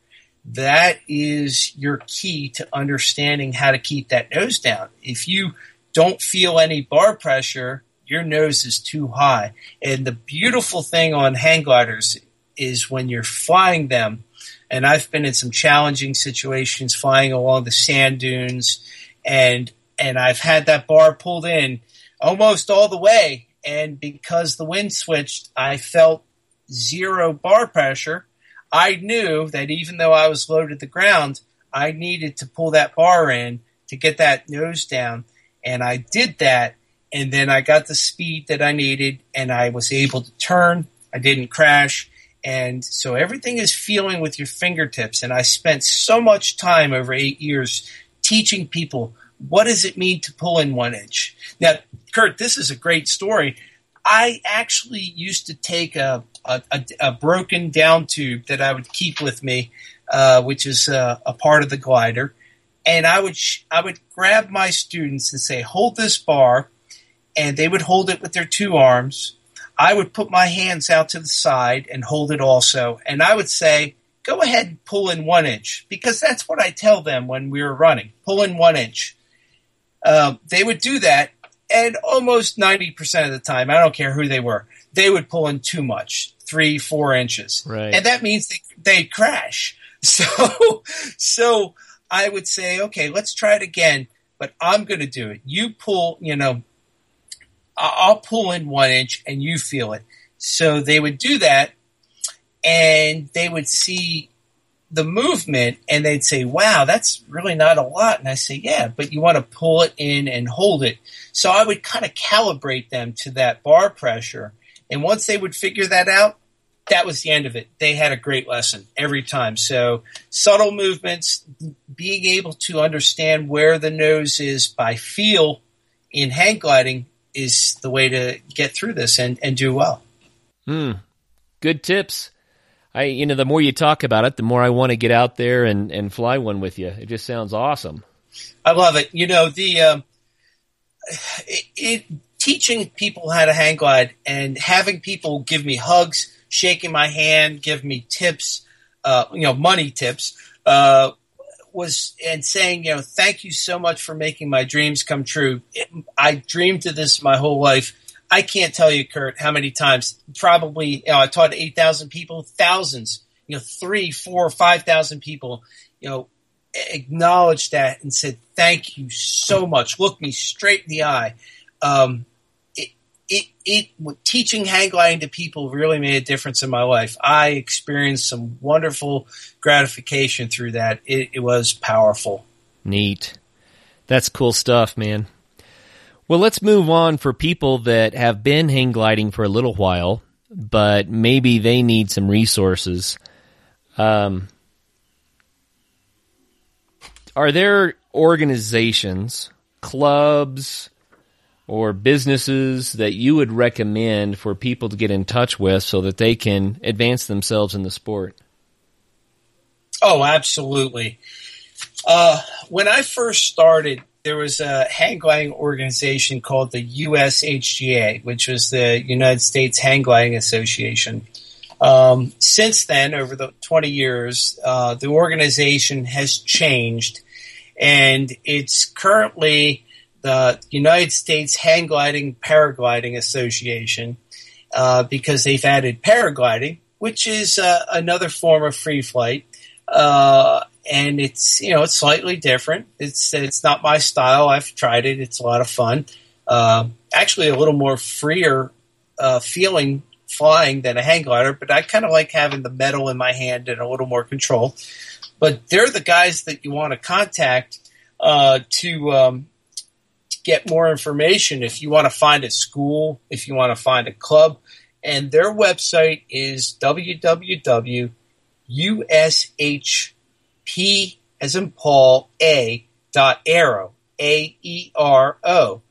That is your key to understanding how to keep that nose down. If you don't feel any bar pressure, your nose is too high. And the beautiful thing on hang gliders is when you're flying them, and I've been in some challenging situations flying along the sand dunes and and I've had that bar pulled in almost all the way and because the wind switched, I felt zero bar pressure. I knew that even though I was low to the ground, I needed to pull that bar in to get that nose down and I did that and then I got the speed that I needed and I was able to turn. I didn't crash. And so everything is feeling with your fingertips. And I spent so much time over eight years teaching people what does it mean to pull in one inch. Now, Kurt, this is a great story. I actually used to take a, a, a, a broken down tube that I would keep with me, uh, which is a, a part of the glider, and I would sh- I would grab my students and say, "Hold this bar," and they would hold it with their two arms. I would put my hands out to the side and hold it also, and I would say, "Go ahead and pull in one inch," because that's what I tell them when we were running. Pull in one inch. Uh, they would do that, and almost ninety percent of the time, I don't care who they were, they would pull in too much, three, four inches, Right. and that means they they crash. (laughs) So, so I would say, okay, let's try it again, but I'm going to do it. You pull, you know, I'll pull in one inch and you feel it. So they would do that and they would see the movement and they'd say, wow, that's really not a lot. And I say, yeah, but you want to pull it in and hold it. So I would kind of calibrate them to that bar pressure. And once they would figure that out, that was the end of it. They had a great lesson every time. So subtle movements, being able to understand where the nose is by feel in hang gliding is the way to get through this and, and do well. Hmm. Good tips. I, you know, the more you talk about it, the more I want to get out there and, and fly one with you. It just sounds awesome. I love it. You know, the um, it, it teaching people how to hang glide and having people give me hugs, shaking my hand, give me tips, uh, you know, money tips, uh, was and saying, you know, thank you so much for making my dreams come true. I dreamed of this my whole life. I can't tell you, Kurt, how many times. Probably, you know, I taught eight thousand people, thousands, you know, three, four, five thousand people, you know, acknowledged that and said, "Thank you so much." Look me straight in the eye. Um, it, it, it, teaching hang gliding to people really made a difference in my life. I experienced some wonderful gratification through that. It, it was powerful. Neat. That's cool stuff, man. Well, let's move on for people that have been hang gliding for a little while, but maybe they need some resources. Um, are there organizations, clubs, or businesses that you would recommend for people to get in touch with so that they can advance themselves in the sport? Oh, absolutely. Uh, when I first started, there was a hang gliding organization called the USHGA, which was the United States Hang Gliding Association. Um, since then, over the 20 years, uh, the organization has changed, and it's currently the United States Hang Gliding Paragliding Association uh, because they've added paragliding, which is uh, another form of free flight. Uh, and it's you know it's slightly different. It's it's not my style. I've tried it. It's a lot of fun. Uh, actually, a little more freer uh, feeling flying than a hang glider, but I kind of like having the metal in my hand and a little more control. But they're the guys that you want to contact uh, to, um, to get more information. If you want to find a school, if you want to find a club, and their website is www USHP as in Paul A dot arrow A E R O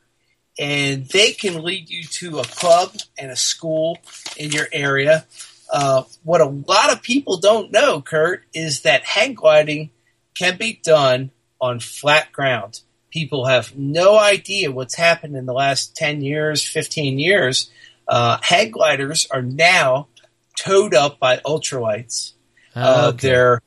and they can lead you to a club and a school in your area. Uh, what a lot of people don't know, Kurt, is that hang gliding can be done on flat ground. People have no idea what's happened in the last 10 years, 15 years. Uh, hang gliders are now towed up by ultralights. Uh, Okay. they're,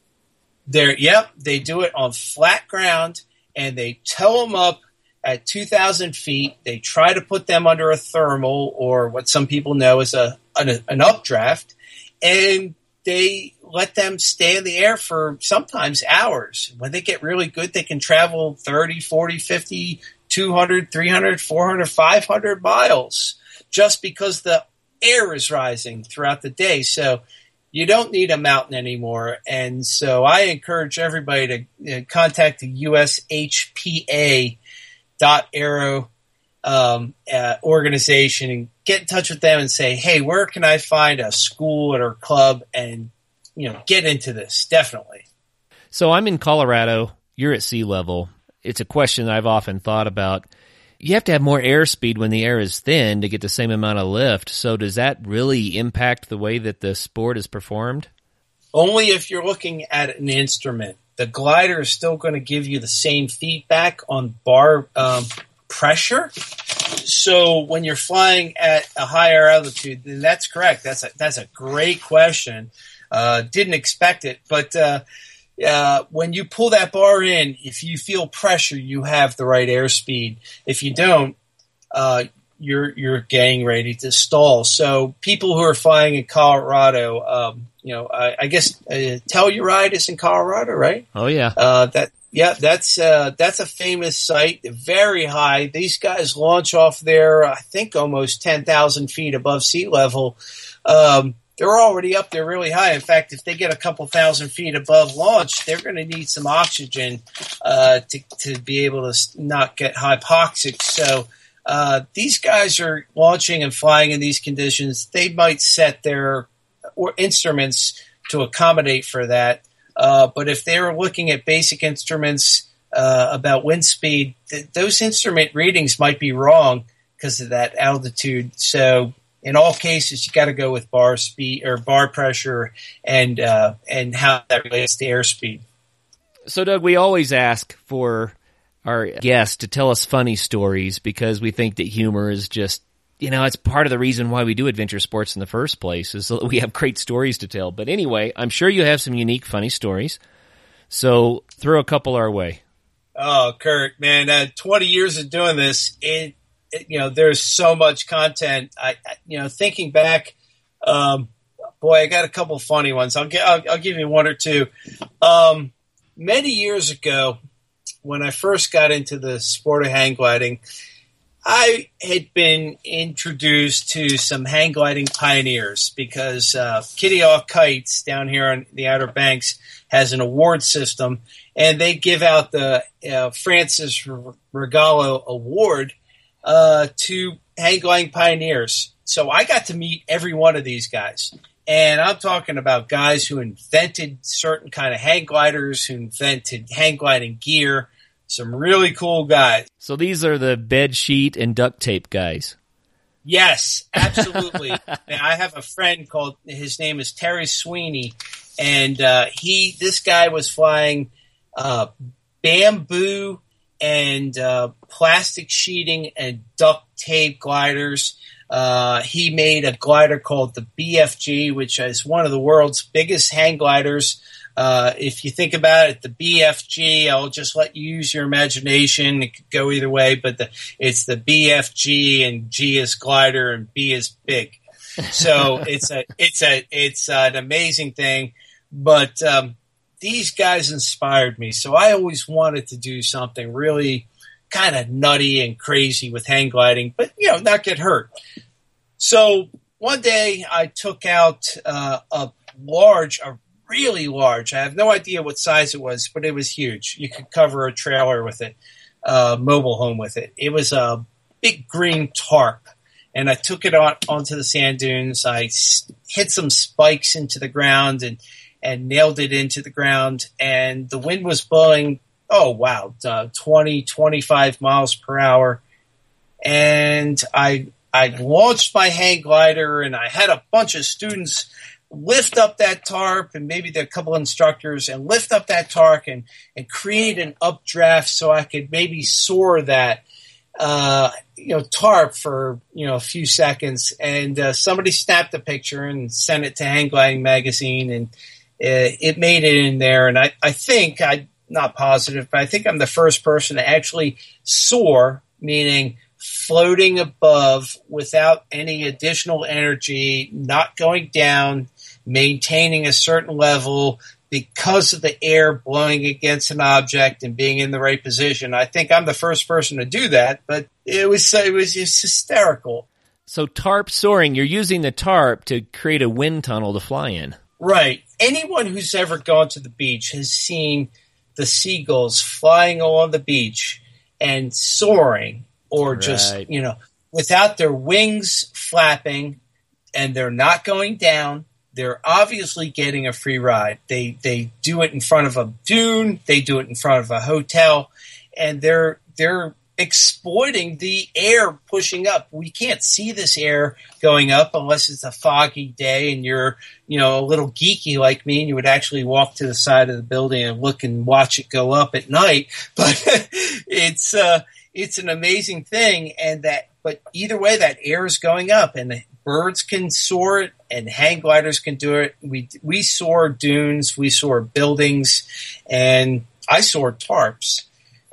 they're, yep, they do it on flat ground and they tow them up at 2,000 feet. They try to put them under a thermal or what some people know as a, an, an updraft and they let them stay in the air for sometimes hours. When they get really good, they can travel 30, 40, 50, 200, 300, 400, 500 miles just because the air is rising throughout the day. So you don't need a mountain anymore. And so I encourage everybody to uh, contact the USHPA dot aero um, uh, organization and get in touch with them and say, hey, where can I find a school or club and you know get into this? Definitely. So I'm in Colorado. You're at sea level. It's a question I've often thought about. You have to have more airspeed when the air is thin to get the same amount of lift. So does that really impact the way that the sport is performed? Only if you're looking at an instrument. The glider is still going to give you the same feedback on bar um, pressure. So when you're flying at a higher altitude, then that's correct. That's a, that's a great question. Uh, didn't expect it, but uh, uh, when you pull that bar in, if you feel pressure, you have the right airspeed. If you don't, uh, you're you're getting ready to stall. So people who are flying in Colorado, um, you know, I, I guess uh, Telluride is in Colorado, right? Oh yeah. Uh, that yeah, that's uh, that's a famous site, very high. These guys launch off there, I think, almost ten thousand feet above sea level. Um, they're already up there really high. In fact, if they get a couple thousand feet above launch, they're going to need some oxygen uh, to to be able to not get hypoxic. So. Uh, these guys are launching and flying in these conditions. They might set their or instruments to accommodate for that. Uh, but if they were looking at basic instruments uh, about wind speed, th- those instrument readings might be wrong because of that altitude. So in all cases, you got to go with bar speed or bar pressure and uh, and how that relates to airspeed. So Doug, we always ask for our guests to tell us funny stories because we think that humor is just you know, it's part of the reason why we do adventure sports in the first place is so that we have great stories to tell. But anyway, I'm sure you have some unique, funny stories. So throw a couple our way. Oh, Kurt, man, uh, 20 years of doing this, it, you know, there's so much content. I, you know, thinking back, um, boy, I got a couple funny ones. I'll, gi- I'll, I'll give you one or two. Um, many years ago, when I first got into the sport of hang gliding, I had been introduced to some hang gliding pioneers because uh, Kitty Hawk Kites down here on the Outer Banks has an award system, and they give out the uh, Francis Rogallo Award uh, to hang gliding pioneers. So I got to meet every one of these guys. And I'm talking about guys who invented certain kind of hang gliders, who invented hang gliding gear, some really cool guys. So these are the bed sheet and duct tape guys. Yes, absolutely. (laughs) Now, I have a friend called his name is Terry Sweeney, and uh, he this guy was flying uh, bamboo and uh, plastic sheeting and duct tape gliders. Uh, he made a glider called the BFG, which is one of the world's biggest hang gliders. Uh, if you think about it, the BFG, I'll just let you use your imagination. It could go either way, but the, it's the BFG and G is glider and B is big. So it's a, it's a, it's an amazing thing. But, um, these guys inspired me. So I always wanted to do something really kind of nutty and crazy with hang gliding, but you know, not get hurt. So one day I took out uh, a large, a really large. I have no idea what size it was, but it was huge. You could cover a trailer with it, uh, mobile home with it. It was a big green tarp, and I took it on onto the sand dunes. I hit some spikes into the ground and and nailed it into the ground. And the wind was blowing. Oh wow, uh, 20, 25 miles per hour. and I I launched my hang glider, and I had a bunch of students lift up that tarp and maybe a couple instructors and lift up that tarp and, and create an updraft so I could maybe soar that uh, you know tarp for you know a few seconds and uh, somebody snapped a picture and sent it to hang gliding magazine and uh, it made it in there and I, I think I'm not positive but I think I'm the first person to actually soar meaning floating above without any additional energy not going down maintaining a certain level because of the air blowing against an object and being in the right position. I think I'm the first person to do that, but it was it was just hysterical. So tarp soaring, you're using the tarp to create a wind tunnel to fly in. Right. Anyone who's ever gone to the beach has seen the seagulls flying along the beach and soaring or right. just, you know, without their wings flapping and they're not going down they're obviously getting a free ride. They they do it in front of a dune, they do it in front of a hotel, and they're they're exploiting the air pushing up. We can't see this air going up unless it's a foggy day and you're, you know, a little geeky like me and you would actually walk to the side of the building and look and watch it go up at night. (laughs) But it's, uh, it's an amazing thing. And that, but either way, that air is going up and birds can soar it and hang gliders can do it. We we soar dunes, we soar buildings, and I soar tarps.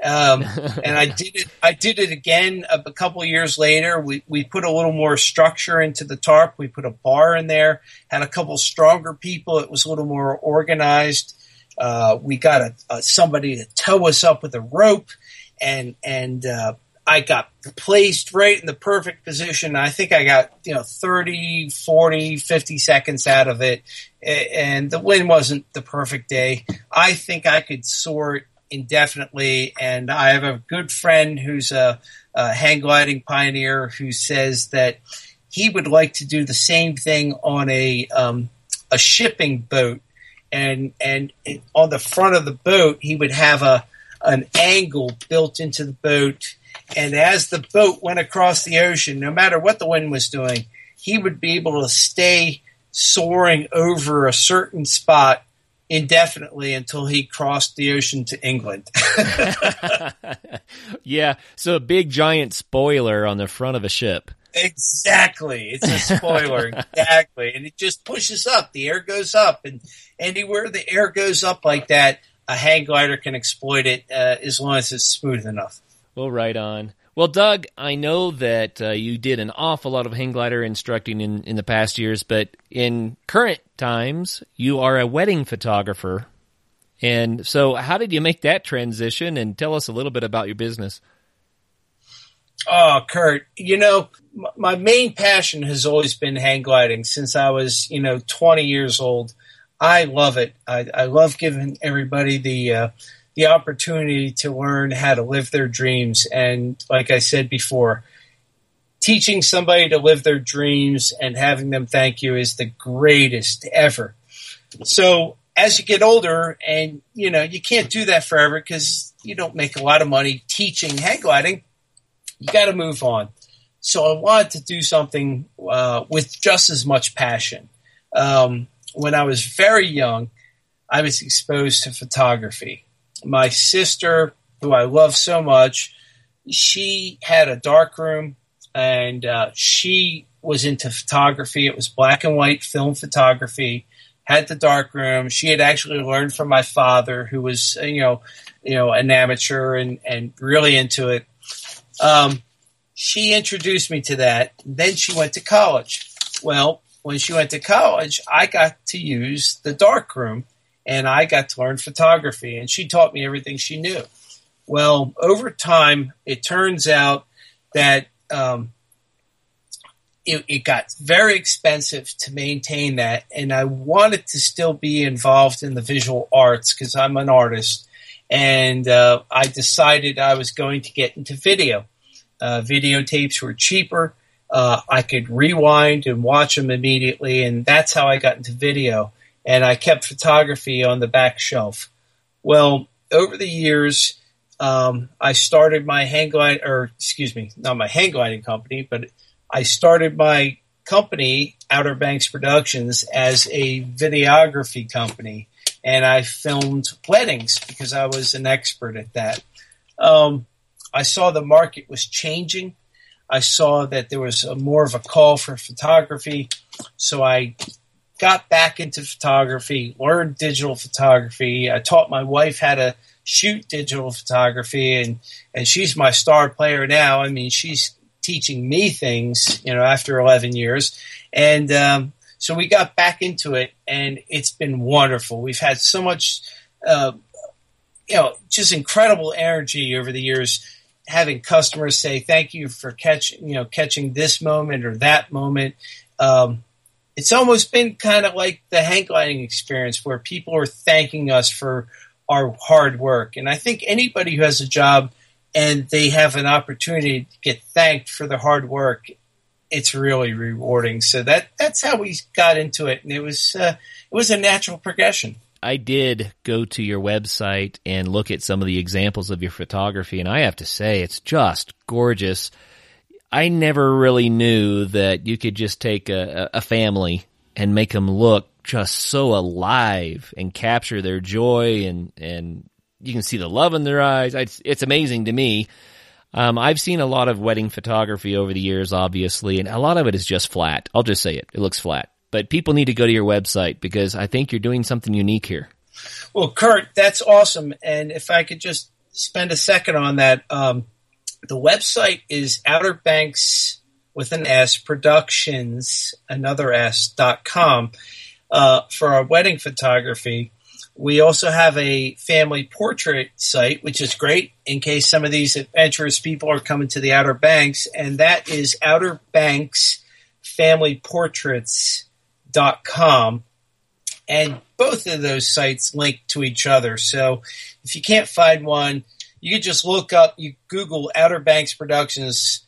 Um, (laughs) and I did it. I did it again a, a couple of years later. We we put a little more structure into the tarp. We put a bar in there. Had a couple stronger people. It was a little more organized. Uh, we got a, a, somebody to tow us up with a rope, and and uh, I got placed right in the perfect position. I think I got, you know, 30, 40, 50 seconds out of it. And the wind wasn't the perfect day. I think I could soar indefinitely. And I have a good friend who's a, a hang gliding pioneer who says that he would like to do the same thing on a, um, a shipping boat. And, and on the front of the boat, he would have a, an angle built into the boat and as the boat went across the ocean, no matter what the wind was doing, he would be able to stay soaring over a certain spot indefinitely until he crossed the ocean to England. (laughs) yeah, so a big giant spoiler on the front of a ship. Exactly. It's a spoiler. (laughs) exactly. And it just pushes up. The air goes up and anywhere the air goes up like that, a hang glider can exploit it uh, as long as it's smooth enough. Well, right on. Well, Doug, I know that uh, you did an awful lot of hang glider instructing in, in the past years, but in current times, you are a wedding photographer. And so, how did you make that transition? And tell us a little bit about your business. Oh, Kurt, you know, my main passion has always been hang gliding since I was, you know, 20 years old. I love it. I, I love giving everybody the uh, the opportunity to learn how to live their dreams. And like I said before, teaching somebody to live their dreams and having them thank you is the greatest ever. So as you get older and you know, you can't do that forever because you don't make a lot of money teaching hang gliding. You got to move on. So I wanted to do something uh, with just as much passion. Um, when I was very young, I was exposed to photography my sister, who I love so much, she had a dark room and uh, she was into photography. It was black and white film photography. Had the dark room. She had actually learned from my father, who was you know, you know, an amateur and and really into it. Um, she introduced me to that. Then she went to college. Well, when she went to college, I got to use the dark room and I got to learn photography, and she taught me everything she knew. Well, over time, it turns out that um, it, it, got very expensive to maintain that, and I wanted to still be involved in the visual arts because I'm an artist, and uh, I decided I was going to get into video. Uh, videotapes were cheaper. Uh, I could rewind and watch them immediately, and that's how I got into video and I kept photography on the back shelf. Well, over the years, um, I started my hang glide, or excuse me, not my hang gliding company, but I started my company, Outer Banks Productions, as a videography company, and I filmed weddings because I was an expert at that. Um, I saw the market was changing. I saw that there was a, more of a call for photography, so I got back into photography, learned digital photography. I taught my wife how to shoot digital photography and, and she's my star player now. I mean, she's teaching me things, you know, after 11 years. And, um, so we got back into it and it's been wonderful. We've had so much, uh, you know, just incredible energy over the years having customers say thank you for catching, you know, catching this moment or that moment. Um, it's almost been kind of like the hang gliding experience where people are thanking us for our hard work. And I think anybody who has a job and they have an opportunity to get thanked for their hard work, it's really rewarding. So that that's how we got into it, and it was uh, it was a natural progression. I did go to your website and look at some of the examples of your photography, and I have to say it's just gorgeous. I never really knew that you could just take a, a family and make them look just so alive and capture their joy and, and you can see the love in their eyes. It's, it's amazing to me. Um, I've seen a lot of wedding photography over the years, obviously, and a lot of it is just flat. I'll just say it. It looks flat. But people need to go to your website because I think you're doing something unique here. Well, Kurt, that's awesome. And if I could just spend a second on that, um, the website is Outer Banks with an S Productions, another S dot com uh, for our wedding photography. We also have a family portrait site, which is great in case some of these adventurous people are coming to the Outer Banks, and that is Outer Banks Family Portraits.com. And both of those sites link to each other. So if you can't find one, you can just look up, you Google Outer Banks Productions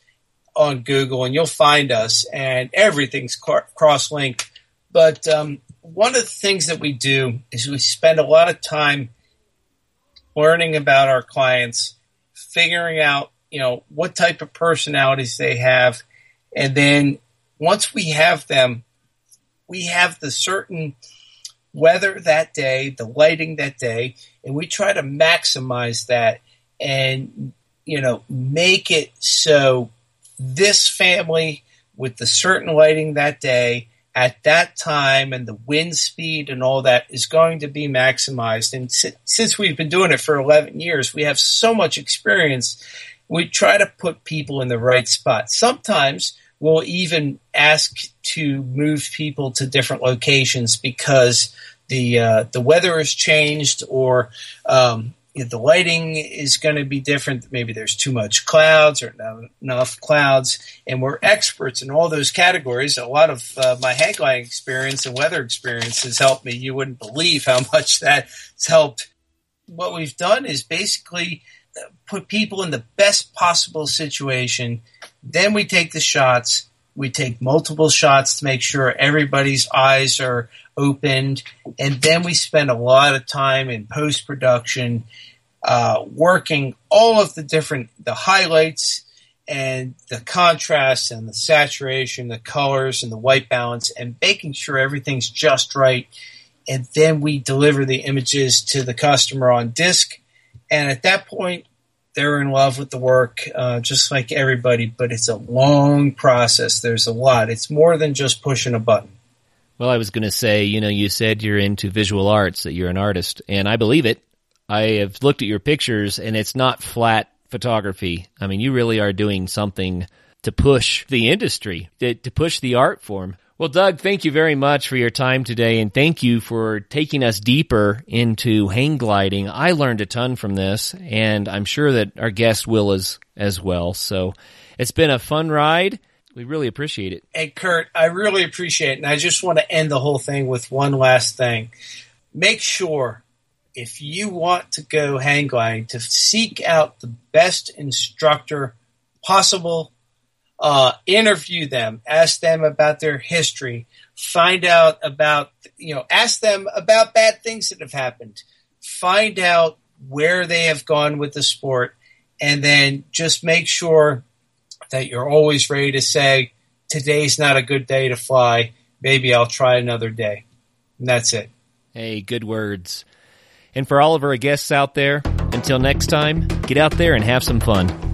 on Google, and you'll find us, and everything's cross linked. But um, one of the things that we do is we spend a lot of time learning about our clients, figuring out, you know, what type of personalities they have. And then once we have them, we have the certain weather that day, the lighting that day, and we try to maximize that and, you know, make it so this family with the certain lighting that day at that time and the wind speed and all that is going to be maximized. And since we've been doing it for 11 years, we have so much experience. We try to put people in the right spot. Sometimes we'll even ask to move people to different locations because the uh, the weather has changed or um, the lighting is going to be different. Maybe there's too much clouds or not enough clouds, and we're experts in all those categories. A lot of uh, my hang gliding experience and weather experience has helped me. You wouldn't believe how (laughs) much that's helped. What we've done is basically uh, put people in the best possible situation. Then we take the shots. We take multiple shots to make sure everybody's eyes are opened, and then we spend a lot of time in post production uh, working all of the different the highlights and the contrast and the saturation, the colors and the white balance, and making sure everything's just right. And then we deliver the images to the customer on disk. And at that point, they're in love with the work, uh, just like everybody. But it's a long process. There's a lot. It's more than just pushing a button. Well, I was going to say, you know, you said you're into visual arts, that you're an artist, and I believe it. I have looked at your pictures and it's not flat photography. I mean, you really are doing something to push the industry, to, push the art form. Well, Doug, thank you very much for your time today and thank you for taking us deeper into hang gliding. I learned a ton from this and I'm sure that our guest will as, as well. So it's been a fun ride. We really appreciate it. Hey, Kurt, I really appreciate it. And I just want to end the whole thing with one last thing. Make sure if you want to go hang gliding, to seek out the best instructor possible, uh, interview them, ask them about their history, find out about, you know, ask them about bad things that have happened, find out where they have gone with the sport, and then just make sure that you're always ready to say, today's not a good day to fly. Maybe I'll try another day. And that's it. Hey, good words. And for all of our guests out there, until next time, get out there and have some fun.